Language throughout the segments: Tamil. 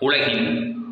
உலகின்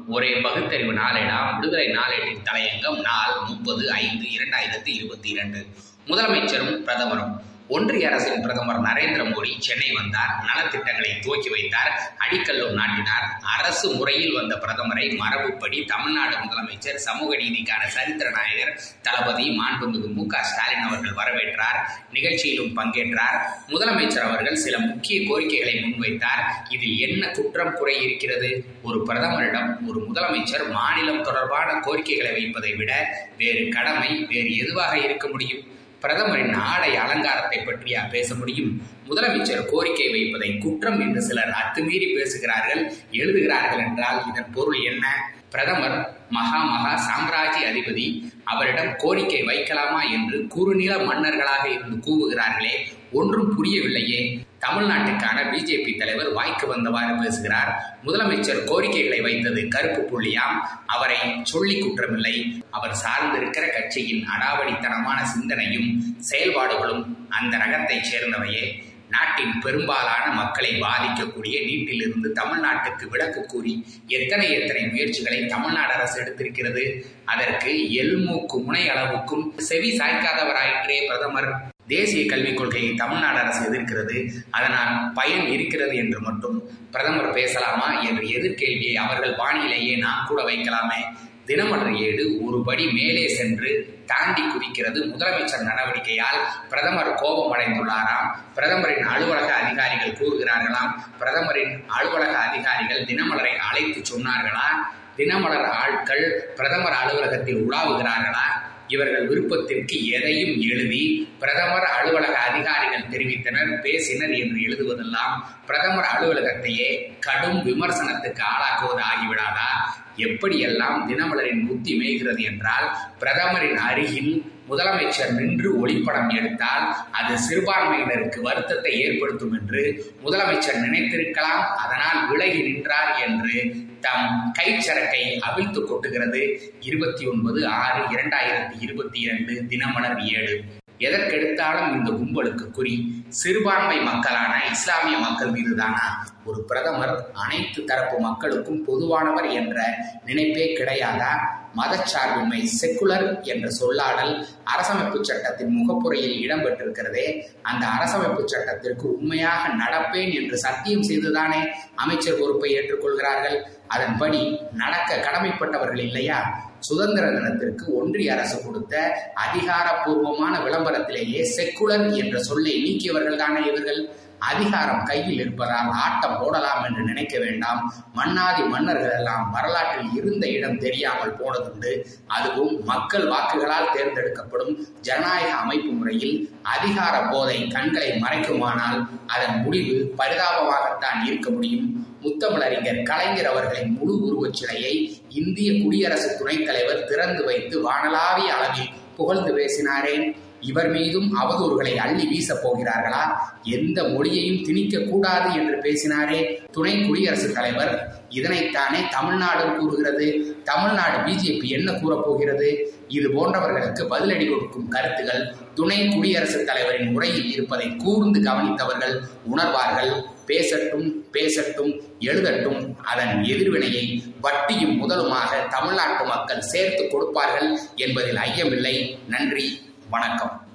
ஒரே பகுத்தறிவு நாளேடாம் விடுதலை நாளேட்டின் தலையங்கம் நாள் முப்பது ஐந்து இரண்டாயிரத்தி இருபத்தி இரண்டு. முதலமைச்சரும் பிரதமரும் ஒன்றிய அரசின் பிரதமர் நரேந்திர மோடி சென்னை வந்தார். நலத்திட்டங்களை துவக்கி வைத்தார். அடிக்கல்லும் நாட்டினார். அரசு முறையில் வந்த பிரதமரை மரபுப்படி தமிழ்நாடு முதலமைச்சர் சமூக நீதிக்கான சரித்திர நாயகர் தளபதி மாண்புமிகு மு க ஸ்டாலின் அவர்கள் வரவேற்றார். நிகழ்ச்சியிலும் பங்கேற்றார். முதலமைச்சர் அவர்கள் சில முக்கிய கோரிக்கைகளை முன்வைத்தார். இதில் என்ன குற்றம் குறை இருக்கிறது? ஒரு பிரதமரிடம் ஒரு முதலமைச்சர் மாநிலம் தொடர்பான கோரிக்கைகளை வைப்பதை விட வேறு கடமை வேறு எதுவாக இருக்க முடியும்? பிரதமரின் ஆடை அலங்காரத்தை பற்றியா பேச முடியும்? முதலமைச்சர் கோரிக்கை வைப்பதை குற்றம் என்று சிலர் அத்துமீறி பேசுகிறார்கள் எழுதுகிறார்கள் என்றால் இதன் பொருள் என்ன? பிரதமர் மகா மகா சாம்ராஜ்ய அதிபதி அவரிடம் கோரிக்கை வைக்கலாமா என்று குறுநில மன்னர்களாக இருந்து கூவுகிறார்களே ஒன்றும் புரியவில்லையே. தமிழ்நாட்டுக்கான பிஜேபி தலைவர் வாய்க்கு வந்தவாறு பேசுகிறார். முதலமைச்சர் கோரிக்கைகளை வைத்தது கருப்பு புள்ளியாம். அவரை சொல்லி குற்றமில்லை. அவர் சார்ந்திருக்கிற கட்சியின் அடாவடித்தனமான சிந்தனையும் செயல்பாடுகளும் அந்த ரகத்தைச் சேர்ந்தவையே. நாட்டின் பெரும்பாலான மக்களை பாதிக்கக்கூடிய நீட்டிலிருந்து தமிழ்நாட்டுக்கு விளக்கு கூறி எத்தனை எத்தனை முயற்சிகளை தமிழ்நாடு அரசு எடுத்திருக்கிறது? அதற்கு எல்மூக்கு முனை அளவுக்கும் செவி சாய்க்காதவராயிற்றே பிரதமர் தேசிய கல்விக் கொள்கையை தமிழ்நாடு அரசு எதிர்க்கிறது. அதனால் பயன் இருக்கிறது என்று மட்டும் பிரதமர் பேசலாமா என்ற எதிர்கேள்வியை அவர்கள் பாணியிலேயே நாம் கூட வைக்கலாமே. தினமலர் ஏடு ஒரு படி மேலே சென்று தாண்டி குதிக்கிறது முதலமைச்சர் நடவடிக்கையால் பிரதமர் கோபம் அடைந்துள்ளாராம் பிரதமரின் அலுவலக அதிகாரிகள் கூறுகிறார்களாம். பிரதமரின் அலுவலக அதிகாரிகள் தினமலரை அழைத்து சொன்னார்களா? தினமலர் ஆட்கள் பிரதமர் அலுவலகத்தில் உலாவுகிறார்களா? இவர்கள் விருப்பத்திற்கு எதையும் எழுதி பிரதமர் அலுவலக அதிகாரிகள் தெரிவித்தனர் பேசினர் என்று எழுதுவதெல்லாம் பிரதமர் அலுவலகத்தையே கடும் விமர்சனத்துக்கு ஆளாக்குவது ஆகிவிடாதா எப்படியெல்லாம் தினமலரின் புத்தி மேய்கிறது என்றால் பிரதமரின் அருகில் முதலமைச்சர் நின்று ஒளிப்படம் எடுத்தால் அது சிறுபான்மையினருக்கு வருத்தத்தை ஏற்படுத்தும் என்று முதலமைச்சர் நினைத்திருக்கலாம். அதனால் விலகி நின்றார் என்று தம் கைச்சரக்கை அவிழ்த்து கொட்டுகிறது. இருபத்தி ஒன்பது ஆறு இரண்டாயிரத்தி இருபத்தி இரண்டு தினமலர் ஏழு. எதற்கெடுத்தாலும் இந்த கும்பலுக்கு குறி. சிறுபான்மை மக்களான இஸ்லாமிய மக்கள் மீதுதானா ஒரு பிரதமர் அனைத்து தரப்பு மக்களுக்கும் பொதுவானவர் என்ற நினைப்பே கிடையாதா? மதச்சார்பின்மை செக்குலர் என்ற சொல்லாடல் அரசமைப்பு சட்டத்தின் முகப்புறையில் இடம்பெற்றிருக்கிறதே அந்த அரசமைப்பு சட்டத்திற்கு உண்மையாக நடப்பேன் என்று சத்தியம் செய்துதானே அமைச்சர் பொறுப்பை ஏற்றுக்கொள்கிறார்கள்? அதன்படி நடக்க கடமைப்பட்டவர்கள் இல்லையா? சுதந்திர தினத்திற்கு ஒன்றிய அரசு கொடுத்த அதிகாரப்பூர்வமான விளம்பரத்திலேயே செக்குலர் என்ற சொல்லை பெரியவர்கள் தானே இவர்கள்? அதிகாரம் கையில் இருப்பதால் ஆட்டம் போடலாம் என்று நினைக்க வேண்டாம். மன்னாதி மன்னர்கள் எல்லாம் வரலாற்றில் இருந்த இடம் தெரியாமல் போனதுண்டு. அதுவும் மக்கள் வாக்குகளால் தேர்ந்தெடுக்கப்படும் ஜனநாயக அமைப்பு முறையில் அதிகார போதை கண்களை மறைக்குமானால் அதன் முடிவு பரிதாபமாகத்தான் இருக்க முடியும். முத்தமிழறிஞர் கலைஞர் அவர்களின் முழு உருவச் சிலையை இந்திய குடியரசு துணைத் தலைவர் திறந்து வைத்து வானலாவிய அளவில் புகழ்ந்து பேசினாரேன் இவர் மீதும் அவதூறுகளை அள்ளி வீசப் போகிறார்களா? எந்த மொழியையும் திணிக்க கூடாது என்று பேசினாரே துணை குடியரசுத் தலைவர். இதனைத்தானே தமிழ்நாடு கூறுகிறது. தமிழ்நாடு பிஜேபி என்ன கூறப்போகிறது இது போன்றவர்களுக்கு பதிலடி கொடுக்கும் கருத்துகள் துணை குடியரசுத் தலைவரின் உரையில் இருப்பதை கூர்ந்து கவனித்தவர்கள் உணர்வார்கள். பேசட்டும் பேசட்டும் எழுதட்டும். அதன் எதிர்வினையை வட்டியும் முதலுமாக தமிழ்நாட்டு மக்கள் சேர்த்து கொடுப்பார்கள் என்பதில் ஐயமில்லை. நன்றி. வணக்கம்.